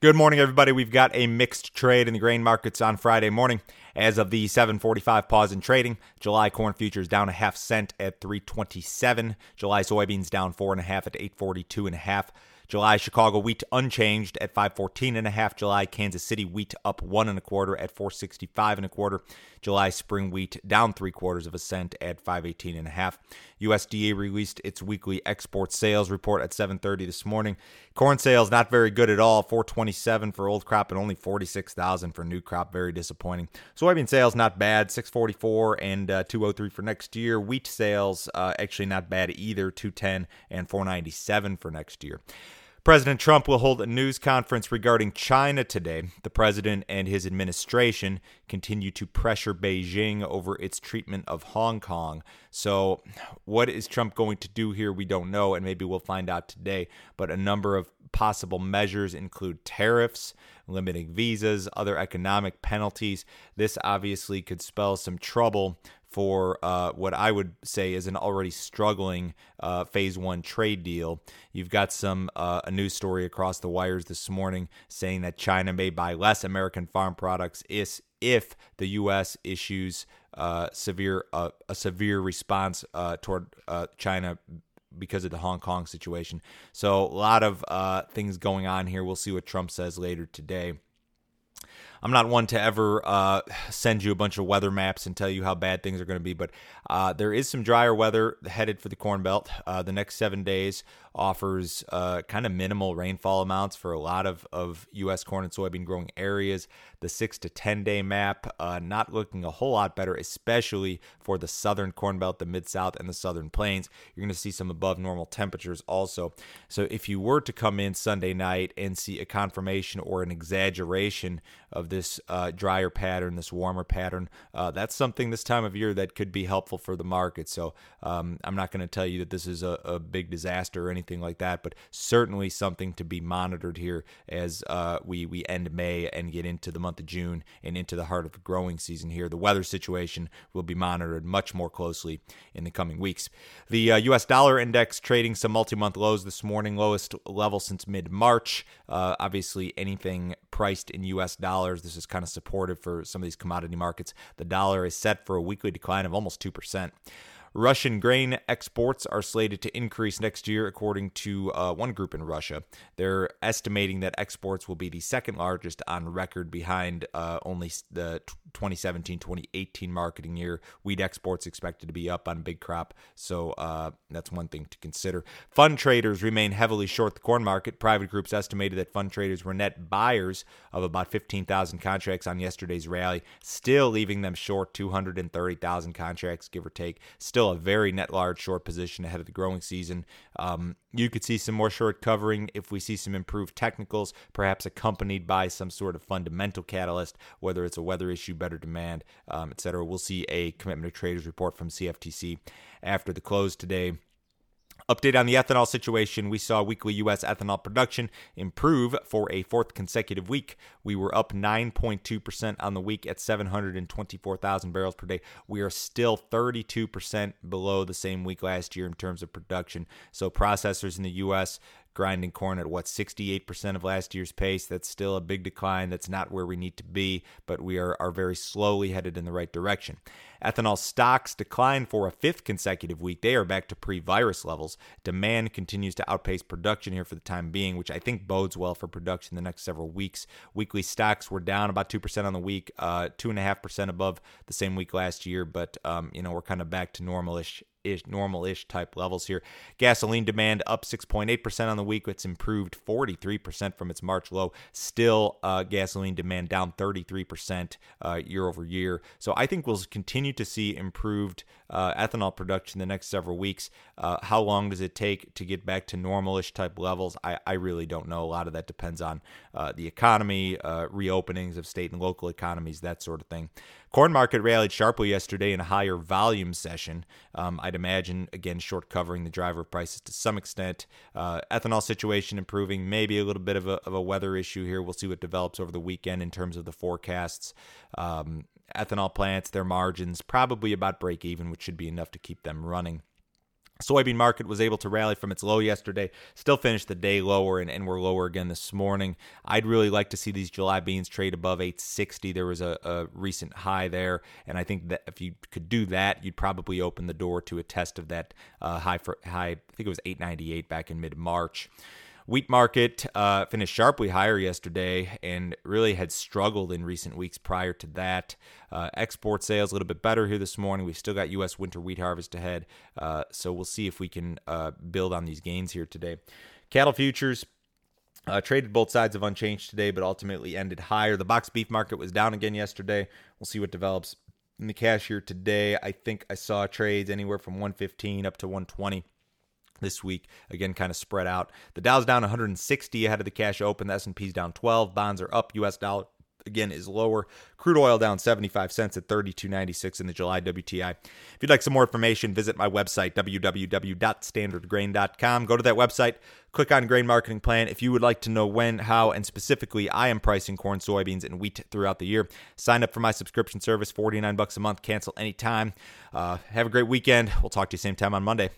Good morning, everybody. We've got a mixed trade in the grain markets on Friday morning. As of the 7:45 pause in trading, July corn futures down a half cent at 327. July soybeans down four and a half at 842 and a half. July Chicago wheat unchanged at 514 and a half. July Kansas City wheat up one and a quarter at 465 and a quarter. July spring wheat down three quarters of a cent at 518 and a half. USDA released its weekly export sales report at 7:30 this morning. Corn sales not very good at all. 427 for old crop and only 46,000 for new crop. Very disappointing. Soybean sales not bad. 644 and uh, 203 for next year. Wheat sales uh, actually not bad either. 210 and 497 for next year. President Trump will hold a news conference regarding China today. The president and his administration continue to pressure Beijing over its treatment of Hong Kong. So, what is Trump going to do here? We don't know, and maybe we'll find out today. But a number of possible measures include tariffs, limiting visas, other economic penalties. This obviously could spell some trouble for uh, what I would say is an already struggling uh, phase one trade deal. You've got some uh, a news story across the wires this morning saying that China may buy less American farm products if if the U.S. issues uh, severe uh, a severe response uh, toward China because of the Hong Kong situation. So a lot of things going on here. We'll see what Trump says later today. I'm not one to ever uh, send you a bunch of weather maps and tell you how bad things are going to be, but uh, there is some drier weather headed for the Corn Belt. Uh, the next seven days offers uh, kind of minimal rainfall amounts for a lot of, of U.S. corn and soybean growing areas. The six to 10 day map uh, not looking a whole lot better, especially for the southern Corn Belt, the Mid South, and the southern plains. You're going to see some above normal temperatures also. So if you were to come in Sunday night and see a confirmation or an exaggeration of this uh, drier pattern, this warmer pattern, uh, that's something this time of year that could be helpful for the market. So um, I'm not going to tell you that this is a, a big disaster or anything like that, but certainly something to be monitored here as uh, we we end May and get into the month of June and into the heart of the growing season here. The weather situation will be monitored much more closely in the coming weeks. The uh, U.S. dollar index trading some multi-month lows this morning, lowest level since mid-March. Uh, obviously, anything priced in U.S. dollars, this is kind of supportive for some of these commodity markets. The dollar is set for a weekly decline of almost two percent. Russian grain exports are slated to increase next year, according to uh, one group in Russia. They're estimating that exports will be the second largest on record behind uh, only the 2017 2018 marketing year. Wheat exports expected to be up on big crop, so uh, that's one thing to consider. Fund traders remain heavily short the corn market. Private groups estimated that fund traders were net buyers of about 15,000 contracts on yesterday's rally, still leaving them short 230,000 contracts, give or take. Still a very net large short position ahead of the growing season. Um, you could see some more short covering if we see some improved technicals, perhaps accompanied by some sort of fundamental catalyst, whether it's a weather issue, better demand, um, et cetera. We'll see a commitment of traders report from CFTC after the close today. Update on the ethanol situation. We saw weekly U.S. ethanol production improve for a fourth consecutive week. We were up 9.2% on the week at 724,000 barrels per day. We are still 32% below the same week last year in terms of production. So, processors in the U.S grinding corn at what 68% of last year's pace. That's still a big decline. That's not where we need to be, but we are, are very slowly headed in the right direction. Ethanol stocks declined for a fifth consecutive week. They are back to pre virus levels. Demand continues to outpace production here for the time being, which I think bodes well for production the next several weeks. Weekly stocks were down about 2% on the week, uh, 2.5% above the same week last year, but, um, you know, we're kind of back to normalish ish normal-ish type levels here. Gasoline demand up 6.8% on the week. It's improved 43% from its March low. Still, uh, gasoline demand down 33% uh, year over year. So I think we'll continue to see improved uh, ethanol production the next several weeks. Uh, how long does it take to get back to normalish type levels? I, I really don't know. A lot of that depends on uh, the economy, uh, reopenings of state and local economies, that sort of thing. Corn market rallied sharply yesterday in a higher volume session. Um, I'd imagine, again, short covering the driver prices to some extent. Uh, ethanol situation improving, maybe a little bit of a, of a weather issue here. We'll see what develops over the weekend in terms of the forecasts. Um, ethanol plants, their margins probably about break even, which should be enough to keep them running. Soybean market was able to rally from its low yesterday, still finished the day lower, and, and we're lower again this morning. I'd really like to see these July beans trade above 860. There was a, a recent high there, and I think that if you could do that, you'd probably open the door to a test of that uh, high for high. I think it was 898 back in mid March. Wheat market uh, finished sharply higher yesterday and really had struggled in recent weeks prior to that. Uh, export sales a little bit better here this morning. We've still got U.S. winter wheat harvest ahead, uh, so we'll see if we can uh, build on these gains here today. Cattle futures. Uh, traded both sides of unchanged today, but ultimately ended higher. The box beef market was down again yesterday. We'll see what develops in the cash here today. I think I saw trades anywhere from 115 up to 120 this week again kind of spread out. The dow's down 160 ahead of the cash open. The s&p's down 12 bonds are up. Us dollar again is lower. Crude oil down 75 cents at 32.96 in the july wti if you'd like some more information visit my website www.standardgrain.com go to that website click on grain marketing plan. If you would like to know when how and specifically i am pricing corn soybeans and wheat throughout the year. Sign up for my subscription service 49 bucks a month. Cancel anytime. Uh, have a great weekend. We'll talk to you same time on monday